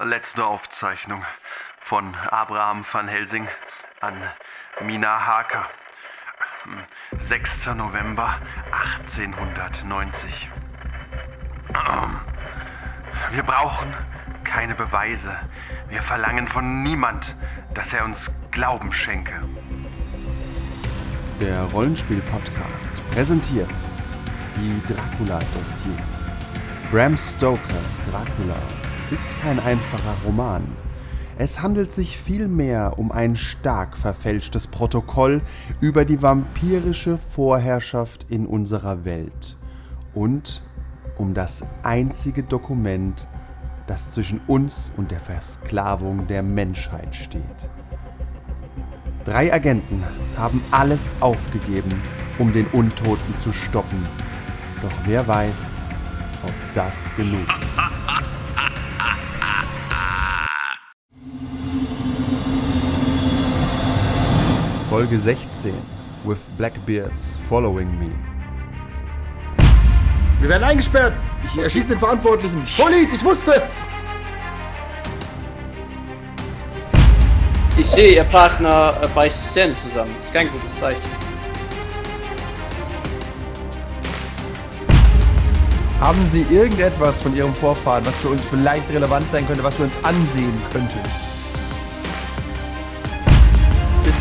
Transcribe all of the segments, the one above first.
Letzte Aufzeichnung von Abraham van Helsing an Mina Harker. 6. November 1890. Wir brauchen keine Beweise. Wir verlangen von niemand, dass er uns Glauben schenke. Der Rollenspiel-Podcast präsentiert die Dracula-Dossiers. Bram Stokers Dracula ist kein einfacher Roman. Es handelt sich vielmehr um ein stark verfälschtes Protokoll über die vampirische Vorherrschaft in unserer Welt und um das einzige Dokument, das zwischen uns und der Versklavung der Menschheit steht. Drei Agenten haben alles aufgegeben, um den Untoten zu stoppen. Doch wer weiß, ob das genug ist. Folge 16 with Blackbeards Following Me. Wir werden eingesperrt. Ich erschieße den Verantwortlichen. Polit, ich wusste es. Ich sehe, Ihr Partner äh, beißt Zähne zusammen. Das ist kein gutes Zeichen. Haben Sie irgendetwas von Ihrem Vorfahren, was für uns vielleicht relevant sein könnte, was wir uns ansehen könnten?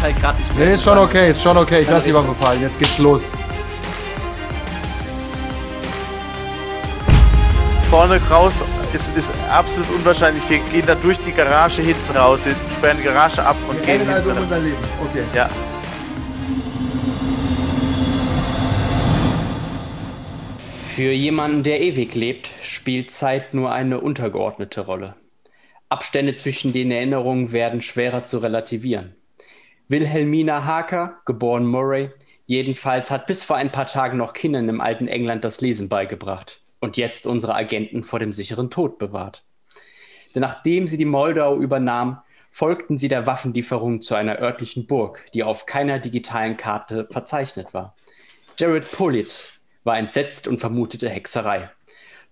Halt gerade nicht mehr. Nee, ist schon okay, ist schon okay. Ich lasse die Waffe fallen. Jetzt geht's los. vorne raus ist, ist absolut unwahrscheinlich. Wir gehen da durch die Garage hinten raus. Wir sperren die Garage ab und gehen rennen also um hinten. unser Leben. Okay. Ja. Für jemanden, der ewig lebt, spielt Zeit nur eine untergeordnete Rolle. Abstände zwischen den Erinnerungen werden schwerer zu relativieren. Wilhelmina Harker, geboren Murray, jedenfalls hat bis vor ein paar Tagen noch Kindern im alten England das Lesen beigebracht und jetzt unsere Agenten vor dem sicheren Tod bewahrt. Denn nachdem sie die Moldau übernahm, folgten sie der Waffenlieferung zu einer örtlichen Burg, die auf keiner digitalen Karte verzeichnet war. Jared Pollitt war entsetzt und vermutete Hexerei.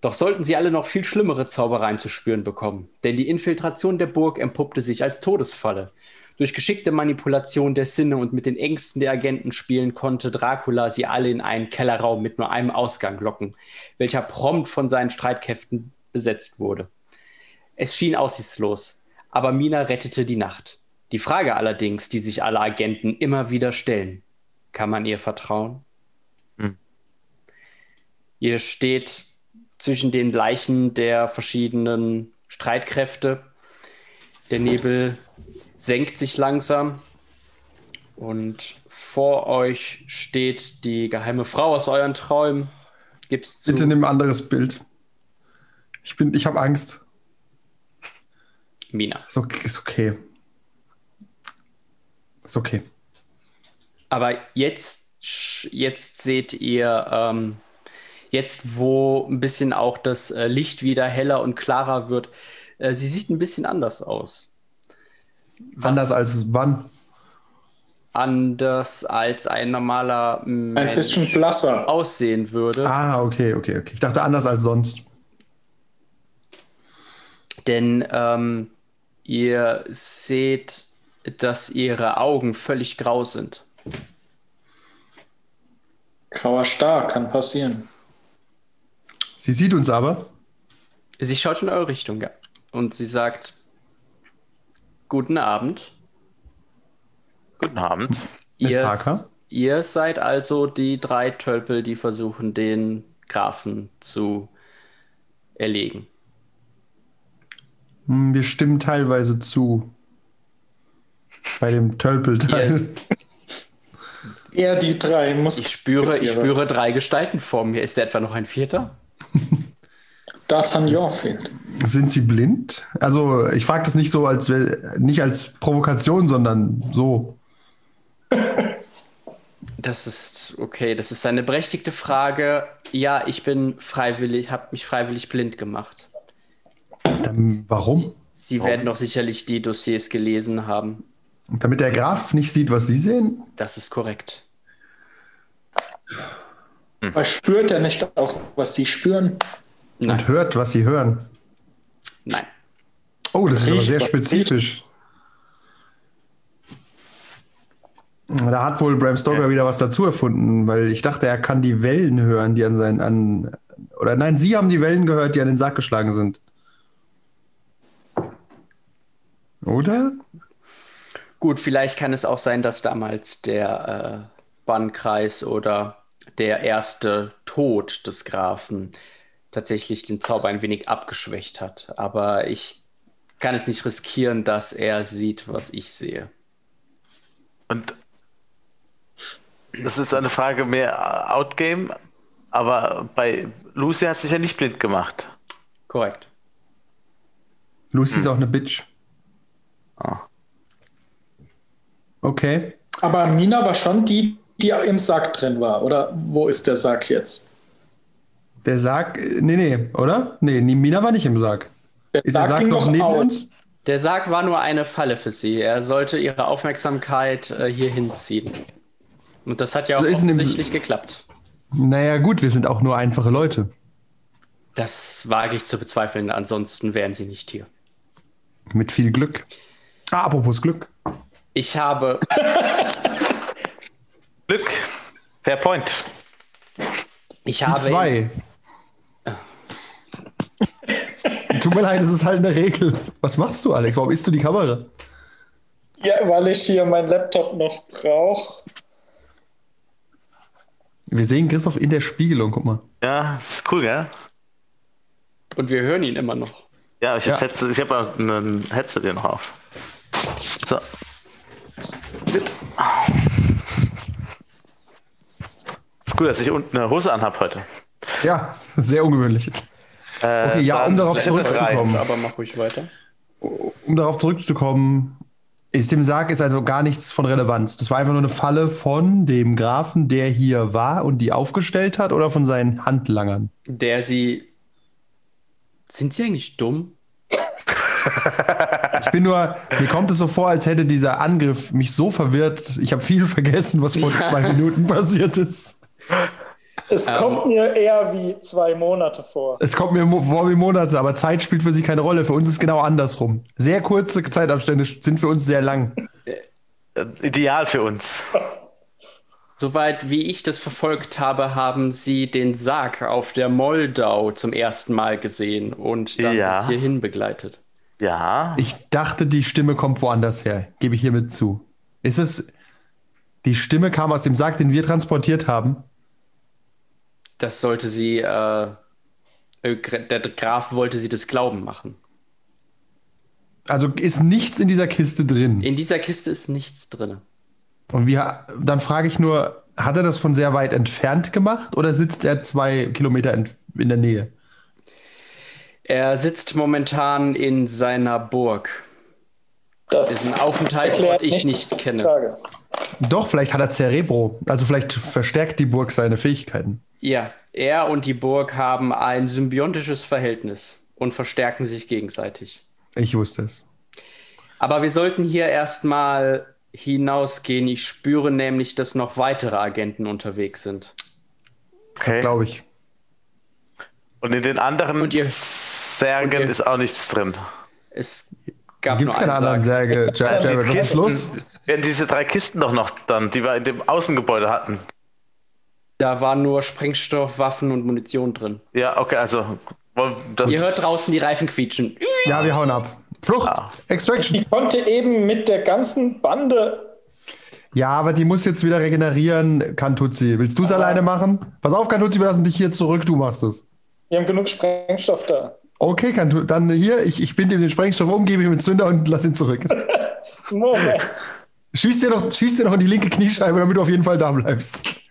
Doch sollten sie alle noch viel schlimmere Zaubereien zu spüren bekommen, denn die Infiltration der Burg empuppte sich als Todesfalle. Durch geschickte Manipulation der Sinne und mit den Ängsten der Agenten spielen konnte Dracula sie alle in einen Kellerraum mit nur einem Ausgang locken, welcher prompt von seinen Streitkräften besetzt wurde. Es schien aussichtslos, aber Mina rettete die Nacht. Die Frage allerdings, die sich alle Agenten immer wieder stellen, kann man ihr vertrauen? Hm. Ihr steht zwischen den Leichen der verschiedenen Streitkräfte. Der Nebel senkt sich langsam und vor euch steht die geheime Frau aus euren Träumen. Gibt's zu. Bitte nimm ein anderes Bild. Ich bin, ich habe Angst. Mina. Ist okay. Ist okay. Ist okay. Aber jetzt, jetzt seht ihr, ähm, jetzt wo ein bisschen auch das äh, Licht wieder heller und klarer wird, äh, sie sieht ein bisschen anders aus. Was Anders als wann? anders als ein normaler Mensch Ein bisschen blasser. aussehen würde. Ah, okay, okay, okay. Ich dachte anders als sonst. Denn ähm, ihr seht, dass ihre Augen völlig grau sind. Grauer Star kann passieren. Sie sieht uns aber. Sie schaut in eure Richtung, ja. Und sie sagt, guten Abend. Guten Abend. Ihr, ihr seid also die drei Tölpel, die versuchen, den Grafen zu erlegen. Hm, Wir stimmen teilweise zu. Bei dem Tölpelteil. Er die drei muss. Ich spüre, ich spüre drei Gestalten vor mir. Ist da etwa noch ein vierter? D'Artagnan fehlt. Sind sie blind? Also, ich frage das nicht so als nicht als Provokation, sondern so. Das ist okay, das ist eine berechtigte Frage. Ja, ich bin freiwillig, habe mich freiwillig blind gemacht. Dann, warum? Sie werden doch sicherlich die Dossiers gelesen haben. Damit der Graf nicht sieht, was sie sehen? Das ist korrekt. Aber spürt er nicht auch, was sie spüren? Nein, Und hört, was sie hören. nein. Oh, das ist aber sehr spezifisch. Da hat wohl Bram Stoker Ja. wieder was dazu erfunden, weil ich dachte, er kann die Wellen hören, die an seinen an oder nein, Sie haben die Wellen gehört, die an den Sack geschlagen sind. Oder? Gut, vielleicht kann es auch sein, dass damals der äh, Bannkreis oder der erste Tod des Grafen tatsächlich den Zauber ein wenig abgeschwächt hat. Aber ich kann es nicht riskieren, dass er sieht, was ich sehe. Und das ist eine Frage mehr Outgame, aber bei Lucy hat sich ja nicht blind gemacht. Korrekt. Lucy ist auch eine Bitch. Ah. Okay. Aber Mina war schon die, die im Sack drin war. Oder wo ist der Sack jetzt? Der Sarg, nee, nee, oder? Nee, Mina war nicht im Sarg. Der Ist der Sarg ging noch neben aus. uns? Der Sarg war nur eine Falle für sie. Er sollte ihre Aufmerksamkeit äh, hier hinziehen. Und das hat ja auch Also offensichtlich geklappt. Naja, gut, wir sind auch nur einfache Leute. Das wage ich zu bezweifeln, ansonsten wären sie nicht hier. Mit viel Glück. Ah, apropos Glück. Ich habe Glück. Fair Point. Ich Die habe zwei. Tut mir leid, es ist halt eine Regel. Was machst du, Alex? Warum isst du die Kamera? Ja, weil ich hier meinen Laptop noch brauche. Wir sehen Christoph in der Spiegelung, guck mal. Ja, das ist cool, gell? und wir hören ihn immer noch. Ja, ich Ja. habe hab auch ein Headset hier noch auf. So. Ist gut, dass ich unten eine Hose anhab heute. Ja, sehr ungewöhnlich. Äh, Okay, ja, um darauf zurückzukommen. Aber mach ruhig weiter. Um darauf zurückzukommen, ist dem Sarg ist also gar nichts von Relevanz. Das war einfach nur eine Falle von dem Grafen, der hier war und die aufgestellt hat, oder von seinen Handlangern. Der sie. Sind sie eigentlich dumm? Ich bin nur, mir kommt es so vor, als hätte dieser Angriff mich so verwirrt. Ich habe viel vergessen, was vor zwei Minuten passiert ist. Es kommt mir eher wie zwei Monate vor. Es kommt mir vor wie Monate, aber Zeit spielt für sie keine Rolle. Für uns ist genau andersrum. Sehr kurze Zeitabstände sind für uns sehr lang. Äh, Ideal für uns. Soweit wie ich das verfolgt habe, haben sie den Sarg auf der Moldau zum ersten Mal gesehen und dann Ja. bis hierhin begleitet. Ja. Ich dachte, die Stimme kommt woanders her. Gebe ich hiermit zu. Ist es. Die Stimme kam aus dem Sarg, den wir transportiert haben. Das sollte sie. Äh, äh, der Graf wollte sie das Glauben machen. Also ist nichts in dieser Kiste drin. In dieser Kiste ist nichts drin. Und wir, dann frage ich nur, hat er das von sehr weit entfernt gemacht oder sitzt er zwei Kilometer in, in der Nähe? Er sitzt momentan in seiner Burg. Das ist ein Aufenthalt, den ich nicht nicht kenne. Frage. Doch, vielleicht hat er Cerebro. Also vielleicht verstärkt die Burg seine Fähigkeiten. Ja, er und die Burg haben ein symbiontisches Verhältnis und verstärken sich gegenseitig. Ich wusste es. Aber wir sollten hier erstmal hinausgehen. Ich spüre nämlich, dass noch weitere Agenten unterwegs sind. Das Okay. glaube ich. Und in den anderen Und ihr- Särgen und ihr- ist auch nichts drin. Es gab Gibt es nur keine anderen. Särge? Ja- Jared, was ist los? Werden diese drei Kisten doch noch dann, die wir in dem Außengebäude hatten. Da waren nur Sprengstoff, Waffen und Munition drin. Ja, okay, also. Ihr hört draußen die Reifen quietschen. Ja, wir hauen ab. Flucht! Ah. Extraction! Ich konnte eben mit der ganzen Bande. Ja, aber die muss jetzt wieder regenerieren. Kantuzzi, willst du es alleine machen? Pass auf, Kantuzzi, wir lassen dich hier zurück. Du machst es. Wir haben genug Sprengstoff da. Okay, Kantuzzi, dann hier, ich, ich binde ihm den Sprengstoff um, gebe ihm den Zünder und lass ihn zurück. Moment. schieß, dir noch, schieß dir noch in die linke Kniescheibe, damit du auf jeden Fall da bleibst.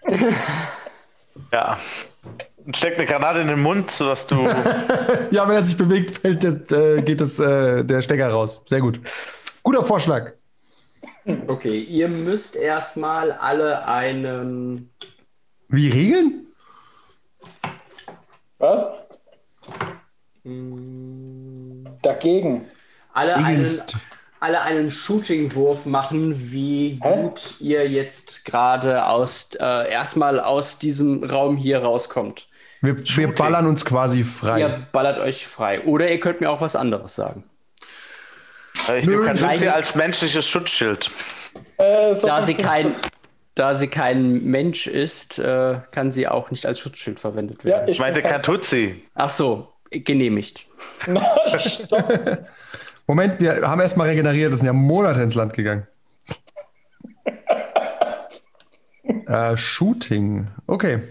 Ja. Und Steck eine Granate in den Mund, sodass du. Ja, wenn er sich bewegt, fällt der, äh, geht das, äh, der Stecker raus. Sehr gut. Guter Vorschlag. Okay, ihr müsst erstmal alle einen. Wie Regeln? Was? Dagegen. Alle einen, Regelst. Alle einen Shooting-Wurf machen, wie Hä? gut ihr jetzt gerade aus äh, erstmal aus diesem Raum hier rauskommt. Wir, wir ballern uns quasi frei. Ihr ballert euch frei. Oder ihr könnt mir auch was anderes sagen. Äh, Ich nehme nein. als menschliches Schutzschild. Äh, so Da sie, kein, da sie kein Mensch ist, äh, kann sie auch nicht als Schutzschild verwendet das. Ja, werden. ich meinte Katuzzi. Ach so, genehmigt. Moment, wir haben erstmal regeneriert, das sind ja Monate ins Land gegangen. äh, Shooting, okay.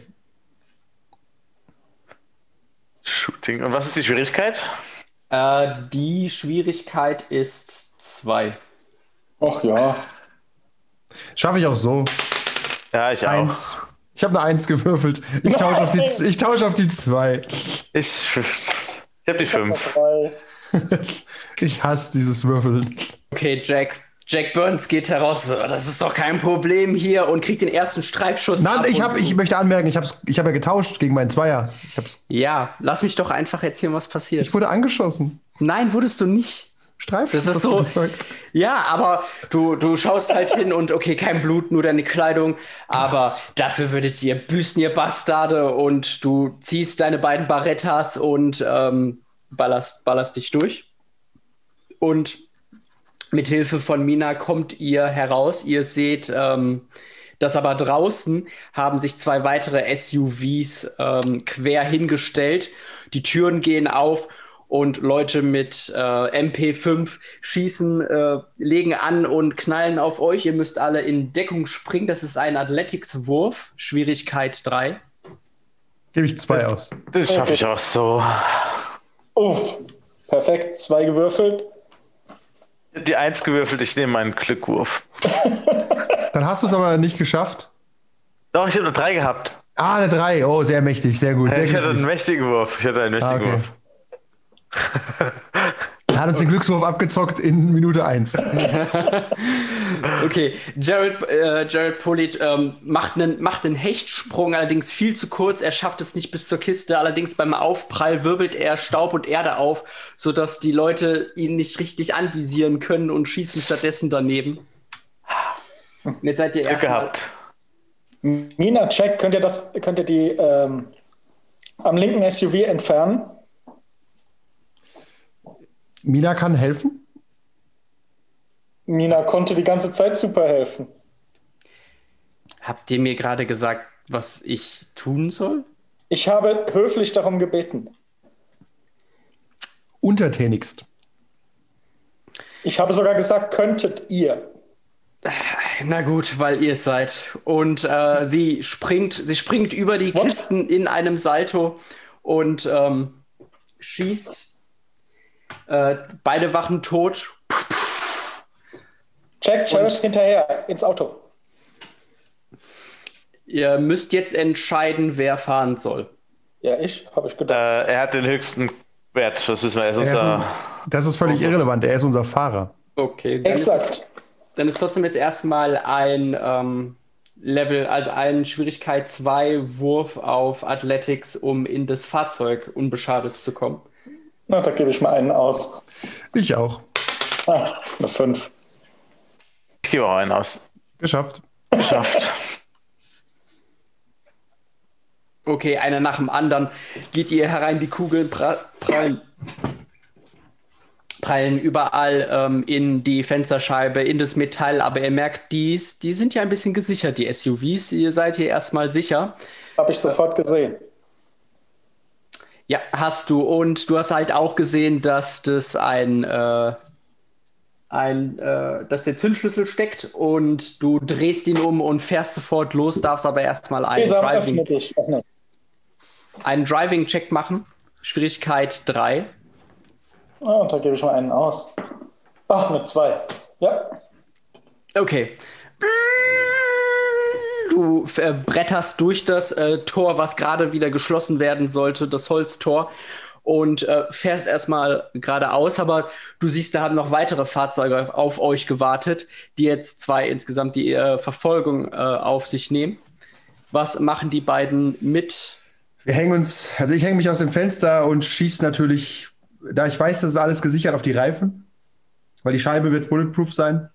Shooting, und was ist die Schwierigkeit? Äh, die Schwierigkeit ist zwei. Ach ja. Schaffe ich auch so. Ja, ich Eins. auch. Ich habe eine Eins gewürfelt. Ich tausche auf die tausch auf die zwei. ich, ich habe die 5. Ich hasse dieses Würfeln. Okay, Jack. Jack Burns geht heraus. "Oh, Das ist doch kein Problem hier und kriegt den ersten Streifschuss. Nein, ich, hab, ich möchte anmerken, ich habe ich hab ja getauscht gegen meinen Zweier. Ich, hab's, Ja, lass mich doch einfach erzählen, was passiert. ich wurde angeschossen. Nein, wurdest du nicht. Streifschuss, Das ist so-. Ja, aber du, du schaust halt hin und okay, kein Blut, nur deine Kleidung. Aber dafür würdet ihr büßen, ihr Bastarde. Und du ziehst deine beiden Barettas und ähm, ballerst, ballerst dich durch. Und mit Hilfe von Mina kommt ihr heraus. Ihr seht, ähm, dass aber draußen haben sich zwei weitere SUVs ähm, quer hingestellt. Die Türen gehen auf und Leute mit äh, MP5 schießen, äh, legen an und knallen auf euch. Ihr müsst alle in Deckung springen. Das ist ein Athletics-Wurf, Schwierigkeit 3. Gebe ich zwei aus. Das schaffe ich auch so. Uff. Perfekt. Zwei gewürfelt. Die Eins gewürfelt, ich nehme meinen Glückwurf. Dann hast du es aber nicht geschafft. Doch, ich habe nur drei gehabt. Ah, eine drei. Oh, sehr mächtig, sehr gut. Sehr ich hatte einen mächtigen Wurf. Ich hatte einen mächtigen Ah, okay. Wurf. Er hat uns den Glückswurf abgezockt in Minute eins. Okay, Jared, äh, Jared Pollitt ähm, macht einen macht einen Hechtsprung, allerdings viel zu kurz. Er schafft es nicht bis zur Kiste. Allerdings beim Aufprall wirbelt er Staub und Erde auf, sodass die Leute ihn nicht richtig anvisieren können und schießen stattdessen daneben. Und jetzt seid ihr Glück gehabt. Mina, check, könnt ihr das, könnt ihr die ähm, am linken SUV entfernen? Mina kann helfen? Mina konnte die ganze Zeit super helfen. Habt ihr mir gerade gesagt, was ich tun soll? Ich habe höflich darum gebeten. Untertänigst. Ich habe sogar gesagt, könntet ihr. Na gut, weil ihr es seid. Und äh, sie springt, sie springt über die What? Kisten in einem Salto und ähm, schießt äh, beide Wachen tot. Check, Jared, hinterher ins Auto. Ihr müsst jetzt entscheiden, wer fahren soll. Ja, ich, habe ich gedacht. Äh, er hat den höchsten Wert. Das wissen wir. Er ist Er ist unser. ein, das ist völlig irrelevant. Er ist unser Fahrer. Okay, dann ist, Exakt. dann ist trotzdem jetzt erstmal ein ähm, Level, also ein Schwierigkeit 2 Wurf auf Athletics, um in das Fahrzeug unbeschadet zu kommen. Na, da gebe ich mal einen aus. Ich auch. Ah, eine 5. Ich gebe auch einen aus. Geschafft. Geschafft. Okay, einer nach dem anderen geht ihr herein, die Kugeln pra prallen, prallen überall ähm, in die Fensterscheibe, in das Metall, aber ihr merkt, die, die sind ja ein bisschen gesichert, die SUVs. Ihr seid hier erstmal sicher. Habe ich sofort gesehen. Ja, hast du. Und du hast halt auch gesehen, dass das ein, äh, ein äh, dass der Zündschlüssel steckt und du drehst ihn um und fährst sofort los, darfst aber erstmal einen Driving, öffne dich. Öffne. einen Driving-Check machen. Schwierigkeit 3. Ah, und da gebe ich mal einen aus. Ach, mit zwei. Ja. Okay. Du äh, bretterst durch das äh, Tor, was gerade wieder geschlossen werden sollte, das Holztor, und äh, fährst erstmal geradeaus, aber du siehst, da haben noch weitere Fahrzeuge auf euch gewartet, die jetzt zwei insgesamt die äh, Verfolgung äh, auf sich nehmen. Was machen die beiden mit? Wir hängen uns, also ich hänge mich aus dem Fenster und schieße natürlich, da ich weiß, das ist alles gesichert auf die Reifen, weil die Scheibe wird bulletproof sein.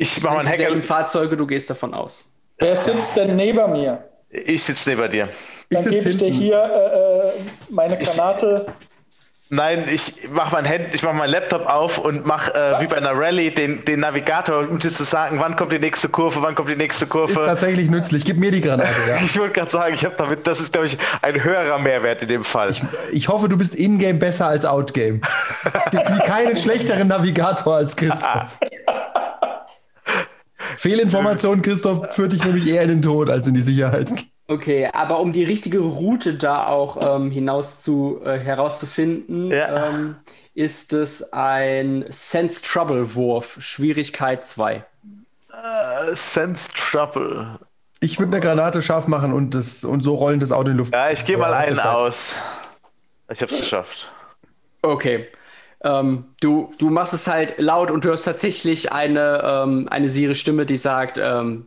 Ich mache meinen Dieselben Hacker. Fahrzeuge, du gehst davon aus. Wer sitzt denn neben mir? Ich sitze neben dir. Ich Dann sitze gebe ich dir hier äh, äh, meine Granate. Nein, ich mach mein Hand, ich mach meinen Laptop auf und mach äh, wie bei einer Rallye den, den Navigator, um dir zu sagen, wann kommt die nächste Kurve, wann kommt die nächste Kurve. Ist tatsächlich nützlich. Gib mir die Granate, ja. Ich wollte gerade sagen, ich habe damit, das ist, glaube ich, ein höherer Mehrwert in dem Fall. Ich hoffe, du bist in-game besser als out-game. Es gibt keinen schlechteren Navigator als Christoph. Fehlinformation, Christoph, führt dich nämlich eher in den Tod als in die Sicherheit. Okay, aber um die richtige Route da auch ähm, hinaus zu, äh, herauszufinden, Ja. ähm, ist es ein Sense Trouble Wurf, Schwierigkeit 2. Äh, Sense Trouble. Ich würde eine Granate scharf machen und, das, und so rollen das Auto in die Luft. Ja, ich gehe mal einen halt- aus. Ich habe es geschafft. Okay. Ähm, du, du machst es halt laut und du hörst tatsächlich eine, ähm, eine Siri-Stimme, die sagt, ähm,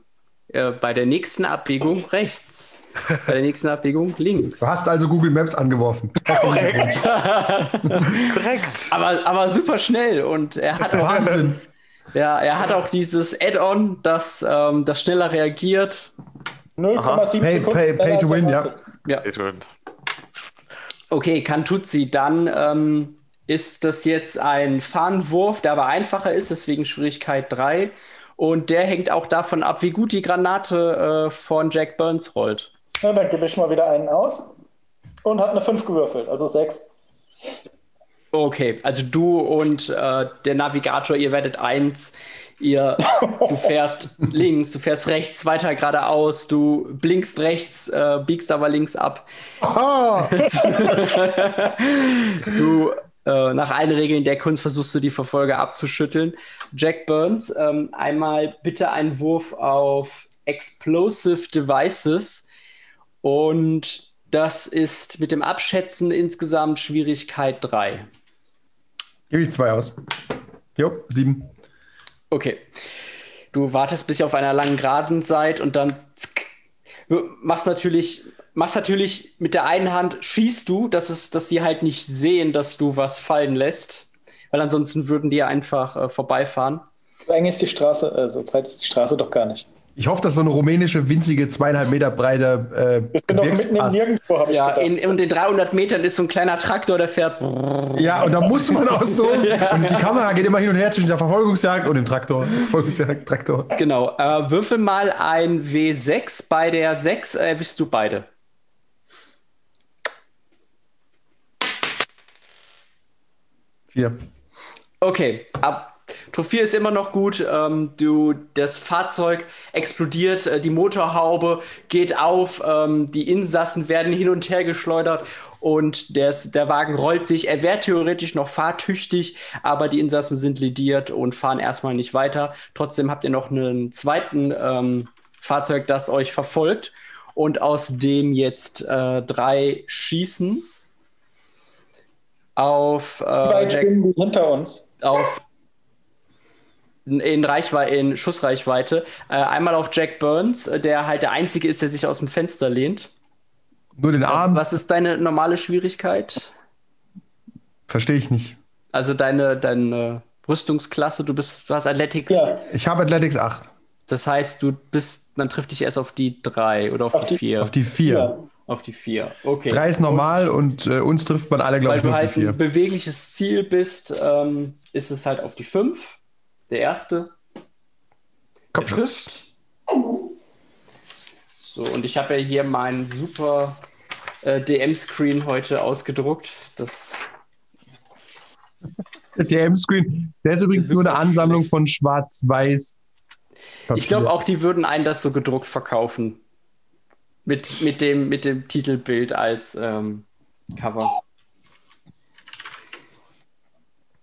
äh, bei der nächsten Abbiegung rechts, bei der nächsten Abbiegung links. Du hast also Google Maps angeworfen. Korrekt. Korrekt. Aber, aber super schnell und er hat auch, Wahnsinn. ja, er hat auch dieses Add-on, das, ähm, das schneller reagiert. 0,7 Pay- Sekunden pay- pay to win, ja. Ja. Edwin. Okay, Kantuzzi, dann ähm, ist das jetzt ein Fahnenwurf, der aber einfacher ist, deswegen Schwierigkeit 3. Und der hängt auch davon ab, wie gut die Granate äh, von Jack Burns rollt. Na, dann gebe ich mal wieder einen aus und hat eine 5 gewürfelt, also 6. Okay, also du und äh, der Navigator, ihr werdet eins. Ihr, du fährst links, du fährst rechts, weiter geradeaus, du blinkst rechts, äh, biegst aber links ab. Ah, Du, äh, nach allen Regeln der Kunst versuchst du die Verfolger abzuschütteln. Jack Burns, ähm, einmal bitte einen Wurf auf Explosive Devices. Und das ist mit dem Abschätzen insgesamt Schwierigkeit 3. gebe ich zwei aus. Jo, sieben. Okay. Du wartest, bis ihr auf einer langen Geraden seid und dann machst natürlich, machst natürlich mit der einen Hand schießt du, dass es, dass die halt nicht sehen, dass du was fallen lässt, weil ansonsten würden die ja einfach äh, vorbeifahren. So eng ist die Straße, also breit ist die Straße doch gar nicht. Ich hoffe, dass so eine rumänische, winzige, zweieinhalb Meter breite äh, Wir sind doch mitten Gebirgspass- Nirgendwo, habe ich Ja, gedacht. in, und in 300 Metern ist so ein kleiner Traktor, der fährt. Ja, und da muss man auch so. Und die Kamera geht immer hin und her zwischen dieser Verfolgungsjagd und dem Traktor. Verfolgungsjagd, Traktor. Genau. Äh, würfel mal ein W6. Bei der 6 erwischst du beide. Vier. Okay, ab. Trophäe ist immer noch gut. Ähm, du, das Fahrzeug explodiert, äh, die Motorhaube geht auf, ähm, die Insassen werden hin und her geschleudert und des, der Wagen rollt sich. Er wäre theoretisch noch fahrtüchtig, aber die Insassen sind lediert und fahren erstmal nicht weiter. Trotzdem habt ihr noch einen zweiten ähm, Fahrzeug, das euch verfolgt und aus dem jetzt äh, drei schießen auf, äh, weit Jack- sind die hinter uns? auf in, Reichweite, in Schussreichweite. Äh, einmal auf Jack Burns, der halt der Einzige ist, der sich aus dem Fenster lehnt. Nur den Arm Was ist deine normale Schwierigkeit? verstehe ich nicht. Also deine, deine Rüstungsklasse, du bist, du hast Athletics. Ja, Ich habe Athletics 8. Das heißt, du bist, man trifft dich erst auf die drei oder auf, Auf die die- vier. Auf die 4. ja. Auf die vier. Okay. 3 ist normal und äh, uns trifft man alle, glaube Weil ich, du nur auf die halt ein 4. bewegliches Ziel bist, ähm, ist es halt auf die fünf. Der erste. Trifft. So, und ich habe ja hier meinen super äh, DM-Screen heute ausgedruckt. Das, Der DM-Screen, der ist übrigens nur eine Ansammlung schlecht. von schwarz-weiß. ich glaube auch, die würden einen das so gedruckt verkaufen. Mit, mit, dem, mit dem Titelbild als ähm, Cover.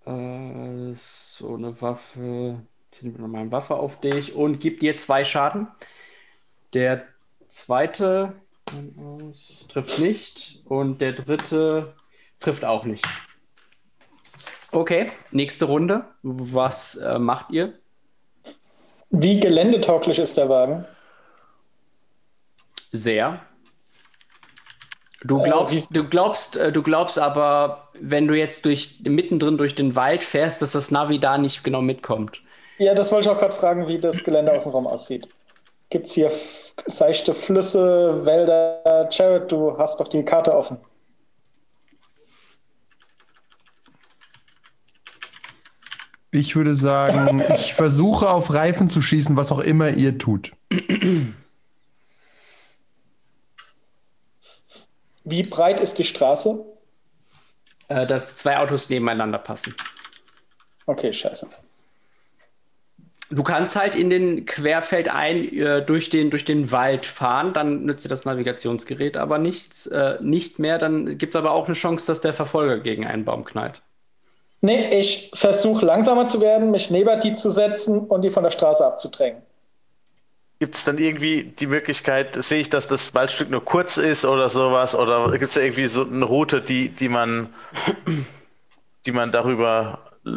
Äh, so eine Waffe. Ich nehme nochmal eine Waffe auf dich und gib dir zwei Schaden. Der zweite trifft nicht und der dritte trifft auch nicht. Okay, nächste Runde. Was äh, macht ihr? Wie geländetauglich ist der Wagen? Sehr. Du glaubst, du glaubst, äh, du glaubst aber, wenn du jetzt durch mittendrin durch den Wald fährst, dass das Navi da nicht genau mitkommt. Ja, das wollte ich auch gerade fragen, wie das Gelände außenrum aussieht. Gibt es hier seichte Flüsse, Wälder? Jared, du hast doch die Karte offen. Ich würde sagen, ich versuche auf Reifen zu schießen, was auch immer ihr tut. Wie breit ist die Straße? Äh, dass zwei Autos nebeneinander passen. Okay, scheiße. Du kannst halt in den Querfeld ein äh, durch, den, durch den Wald fahren, dann nützt dir das Navigationsgerät aber nichts, äh, nicht mehr. Dann gibt es aber auch eine Chance, dass der Verfolger gegen einen Baum knallt. Nee, ich versuche langsamer zu werden, mich neben die zu setzen und die von der Straße abzudrängen. Gibt es dann irgendwie die Möglichkeit, sehe ich, dass das Waldstück nur kurz ist oder sowas? Oder gibt es irgendwie so eine Route, die, die man, die man darüber, äh,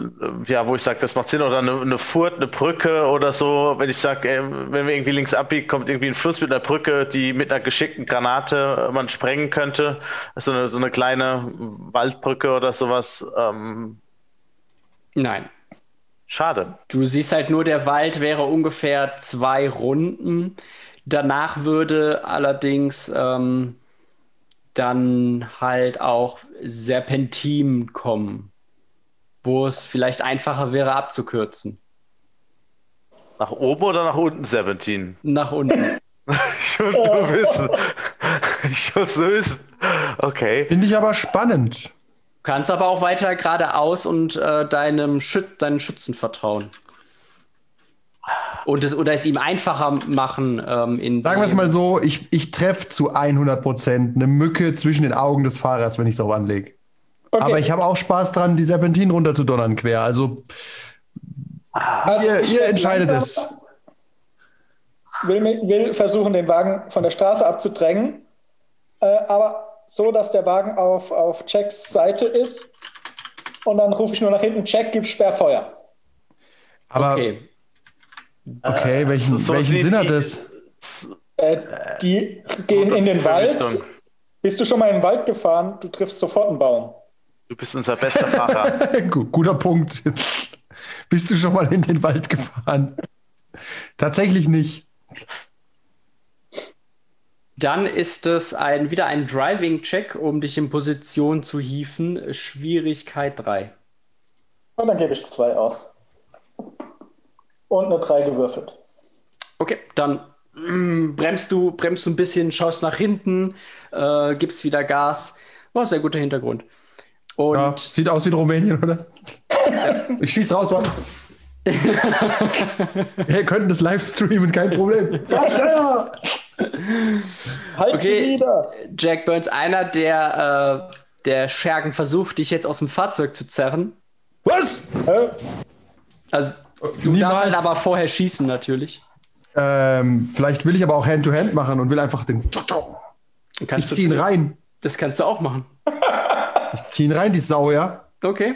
ja, wo ich sage, das macht Sinn, oder eine, eine Furt, eine Brücke oder so, wenn ich sage, äh, wenn wir irgendwie links abbiegen, kommt irgendwie ein Fluss mit einer Brücke, die mit einer geschickten Granate man sprengen könnte. So eine, so eine kleine Waldbrücke oder sowas. Ähm, Nein. Schade. Du siehst halt nur, der Wald wäre ungefähr zwei Runden. Danach würde allerdings ähm, dann halt auch Serpentin kommen, wo es vielleicht einfacher wäre abzukürzen. Nach oben oder nach unten, Serpentin? Nach unten. Ich will es nur wissen. Ich will es nur wissen. Okay. Finde ich aber spannend. Du kannst aber auch weiter geradeaus und äh, deinem Schüt deinen Schützen vertrauen. Und es, oder es ihm einfacher machen. Ähm, in Sagen wir es mal so, ich, ich treffe zu 100 Prozent eine Mücke zwischen den Augen des Fahrers, wenn ich es drauf anlege. Okay. Aber ich habe auch Spaß dran, die Serpentin runterzudonnern quer. Also Also ihr, ihr entscheidet es. Will, will versuchen, den Wagen von der Straße abzudrängen, äh, aber so, dass der Wagen auf, auf Jacks Seite ist. Und dann rufe ich nur nach hinten, Jack, gib Sperrfeuer. Aber okay, Okay. welchen, So- welchen Sinn hat das? Äh, die gehen in den Wald. Richtung. Bist du schon mal in den Wald gefahren? Du triffst sofort einen Baum. Du bist unser bester Fahrer. Gu- Guter Punkt. Bist du schon mal in den Wald gefahren? Tatsächlich nicht. Dann ist es ein, wieder ein Driving-Check, um dich in Position zu hieven. Schwierigkeit 3. Und dann gebe ich zwei aus. Und eine drei gewürfelt. Okay, dann mm, bremst du, bremst du ein bisschen, schaust nach hinten, äh, gibst wieder Gas. War sehr guter Hintergrund. Und Ja, sieht aus wie in Rumänien, oder? Ich schieß raus, Mann. Wir könnten das live streamen, kein Problem. Halt Okay. sie nieder! Jack Burns, einer der, äh, der Schergen versucht, dich jetzt aus dem Fahrzeug zu zerren. Was? Hä? Also, du Niemals. darfst halt aber vorher schießen, natürlich. Ähm, vielleicht will ich aber auch Hand-to-Hand machen und will einfach den. Dann Ich Kannst zieh ihn rein. das kannst du auch machen. Ich zieh ihn rein, die Sau, ja. Okay.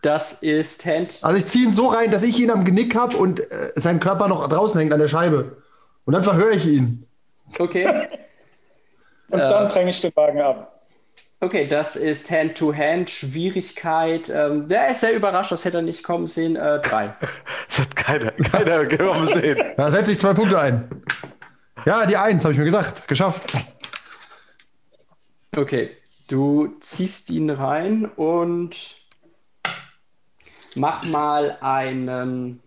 Das ist Hand. Also ich zieh ihn so rein, dass ich ihn am Genick habe und äh, sein Körper noch draußen hängt an der Scheibe. Und dann verhöre ich ihn. Okay. Und dann dränge ich den Wagen ab. Okay, das ist Hand-to-Hand. Schwierigkeit. Ähm, der ist sehr überrascht, das hätte er nicht kommen sehen. Äh, drei. Das hat keiner, keiner gekommen sehen. Da setze ich zwei Punkte ein. Ja, die Eins, habe ich mir gedacht. Geschafft. Okay, du ziehst ihn rein und mach mal einen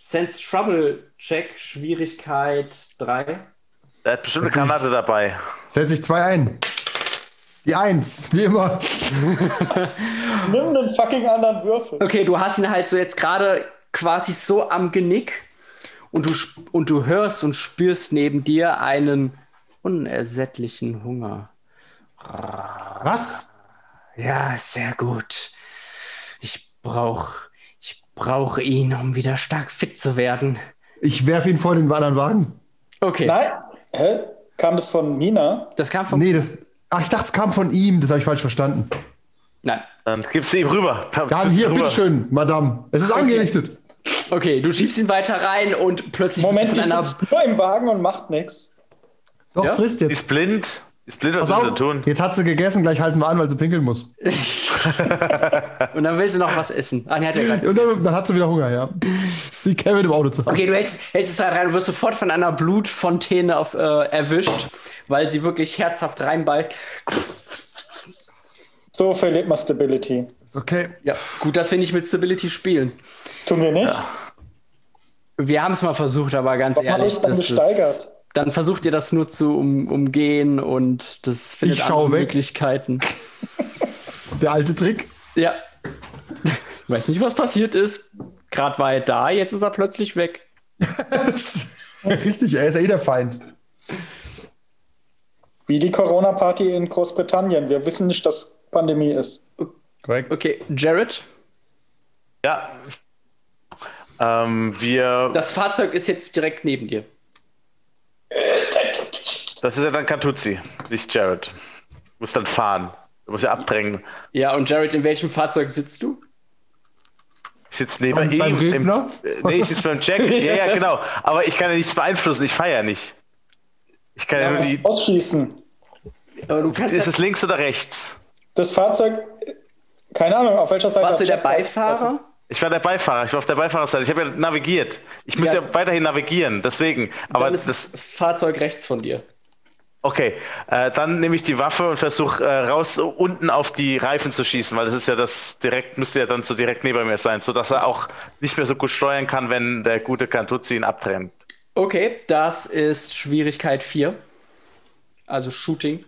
Sense Trouble Check, Schwierigkeit 3. Er hat bestimmt eine Granate dabei. Setze ich zwei ein. Die Eins, wie immer. Nimm einen fucking anderen Würfel. Okay, du hast ihn halt so jetzt gerade quasi so am Genick und du, und du hörst und spürst neben dir einen unersättlichen Hunger. Was? Ja, sehr gut. Ich brauche ich brauch ihn, um wieder stark fit zu werden. Ich werfe ihn vor den anderen Wagen. Okay, Nein. Hä? Kam das von Mina? das kam vom. Nee, das. Ach, ich dachte, es kam von ihm. Das habe ich falsch verstanden. Nein. Dann gibst du ihm rüber. Ja, hier, bitteschön, Madame. Es ist angerichtet. Okay, du schiebst ihn weiter rein und plötzlich Moment, die von einer. sitzt nur im Wagen und macht nichts. Doch, Ja? frisst jetzt. ist blind. Die sie auf, tun? jetzt hat sie gegessen, gleich halten wir an, weil sie pinkeln muss. Und dann will sie noch was essen. Ah, nee, hat gerade. Und dann, dann hat sie wieder Hunger, ja. Sie Kevin im Auto zu haben. Okay, du hältst, hältst es halt rein und wirst sofort von einer Blutfontäne auf, äh, erwischt, weil sie wirklich herzhaft reinbeißt. So verliert man Stability. Okay. Ja, gut, dass wir nicht mit Stability spielen. Tun wir nicht? Wir haben es mal versucht, aber ganz Warum ehrlich. habe ich dann das ist- gesteigert? Dann versucht ihr das nur zu um, umgehen und das findet Ich andere weg. Möglichkeiten. Der alte Trick. Ja. Ich weiß nicht, was passiert ist. Gerade war er da, jetzt ist er plötzlich weg. Richtig, er ist ja eh der Feind. Wie die Corona-Party in Großbritannien. Wir wissen nicht, dass Pandemie ist. Korrekt. Okay, Jared, Ja. Ähm, wir. das Fahrzeug ist jetzt direkt neben dir. Das ist ja dann Kantuzzi, nicht Jared. Du musst dann fahren. Du musst ja abdrängen. Ja, und Jared, in welchem Fahrzeug sitzt du? Ich sitze neben Beim- ihm. beim? Im, äh, nee, ich sitze beim Jack. Ja, ja, genau. Aber ich kann ja nichts beeinflussen. Ich feiere nicht. Ich kann ja, nur Das die. Ausschießen. Aber du kannst Ist ja, es links oder rechts? Das Fahrzeug, keine Ahnung, auf welcher Seite. warst du der Beifahrer? Ich war der Beifahrer. Ich war auf der Beifahrerseite. Ich habe ja navigiert. Ich muss Ja. ja, weiterhin navigieren. Deswegen. Aber Dann ist das. das Fahrzeug rechts von dir. Okay, äh, dann nehme ich die Waffe und versuche äh, raus unten auf die Reifen zu schießen, weil das ist ja das direkt, müsste ja dann so direkt neben mir sein, sodass er auch nicht mehr so gut steuern kann, wenn der gute Kantuzzi ihn abtrennt. Okay, das ist Schwierigkeit 4. Also Shooting.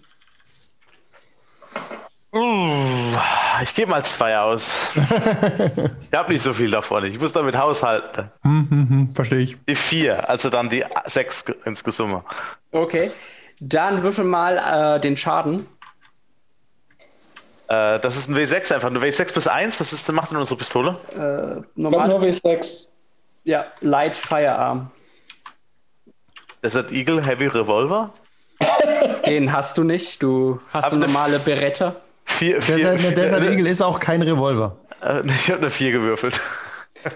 Uh, ich gebe mal zwei aus. ich habe nicht so viel davon. Ich muss damit haushalten. Hm, verstehe ich. Die vier, also dann die sechs insgesamt. Okay, dann würfel mal äh, den Schaden. Äh, das ist ein W6 einfach. Nur W6 plus 1. Was ist, macht denn unsere Pistole? Äh, Ich glaube normal. nur W6. Ja, Light Firearm. Das ist Eagle Heavy Revolver. Den hast du nicht. Du hast eine ne- normale Beretta. Vier, vier, Desert, vier, Desert Eagle ist auch kein Revolver. Äh, ich habe eine 4 gewürfelt.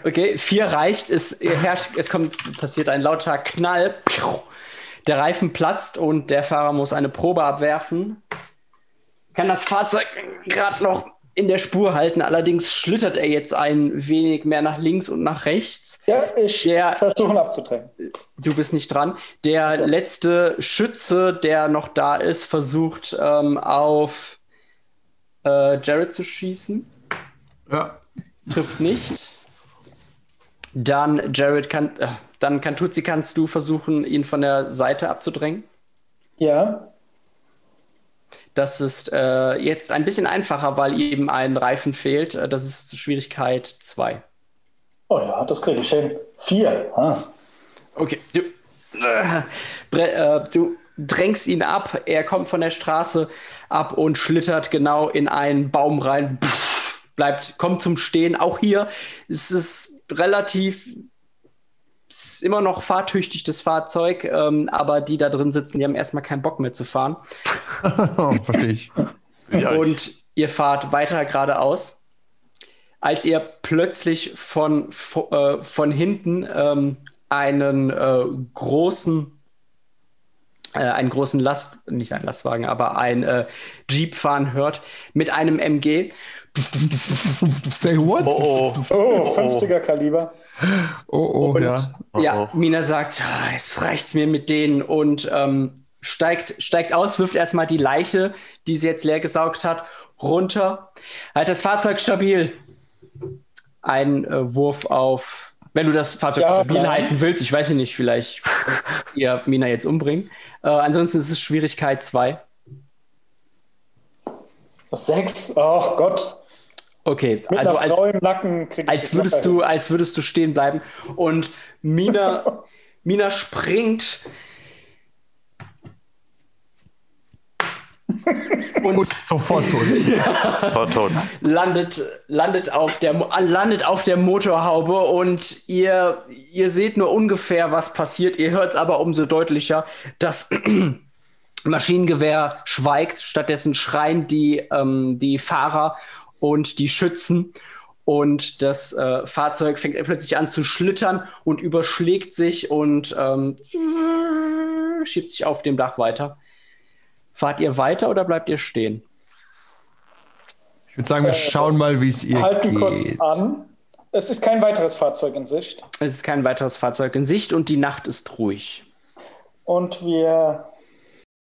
Okay, vier reicht. Es herrscht, es kommt, passiert ein lauter Knall. Der Reifen platzt und der Fahrer muss eine Probe abwerfen. Kann das Fahrzeug gerade noch in der Spur halten. Allerdings schlittert er jetzt ein wenig mehr nach links und nach rechts. Ja, ich Der- versuche ihn abzudrängen. Du bist nicht dran. Der letzte Schütze, der noch da ist, versucht ähm, auf äh, Jared zu schießen. Ja. Trifft nicht. Dann Jared kann, äh, dann Kantuzzi kannst du versuchen, ihn von der Seite abzudrängen. Ja, Das ist äh, jetzt ein bisschen einfacher, weil eben ein Reifen fehlt. Äh, Das ist Schwierigkeit 2. oh ja, das kriege ich hin. Vier. Ah. Okay, du, äh, äh, du drängst ihn ab. Er kommt von der Straße ab und schlittert genau in einen Baum rein. Pff, bleibt, kommt zum Stehen. Auch hier ist es relativ, ist immer noch fahrtüchtig, das Fahrzeug. Ähm, aber die da drin sitzen, die haben erstmal keinen Bock mehr zu fahren. Oh, verstehe ich. Und ihr fahrt weiter geradeaus, als ihr plötzlich von, vo- äh, von hinten ähm, einen äh, großen, äh, einen großen Last, nicht einen Lastwagen, aber ein äh, Jeep fahren hört mit einem MG. Say what? Oh, oh. Oh, 50er Kaliber. Oh, oh, ja. Ja, Mina sagt, "Ah, es reicht's mir mit denen und ähm, steigt, steigt aus, wirft erstmal die Leiche, die sie jetzt leer gesaugt hat, runter. Halt das Fahrzeug stabil. Ein äh, Wurf auf, wenn du das Fahrzeug Ja, stabil klar. halten willst, ich weiß ja nicht, vielleicht ihr Mina jetzt umbringen. Äh, ansonsten ist es Schwierigkeit 2. Sechs. Oh Gott. Okay, Mit also als, im Nacken als würdest du, als würdest du stehen bleiben. Und Mina, Mina springt. Und Und sofort tot. Tot, tot. landet, landet, auf der, landet auf der Motorhaube und ihr, ihr seht nur ungefähr, was passiert. Ihr hört es aber umso deutlicher. Das Maschinengewehr schweigt. Stattdessen schreien die, ähm, die Fahrer und die Schützen. Und das äh, Fahrzeug fängt plötzlich an zu schlittern und überschlägt sich und ähm, schiebt sich auf dem Dach weiter. Fahrt ihr weiter oder bleibt ihr stehen? Ich würde sagen, wir schauen mal, wie es ihr Halten geht. kurz an. Es ist kein weiteres Fahrzeug in Sicht. Es ist kein weiteres Fahrzeug in Sicht und die Nacht ist ruhig. Und wir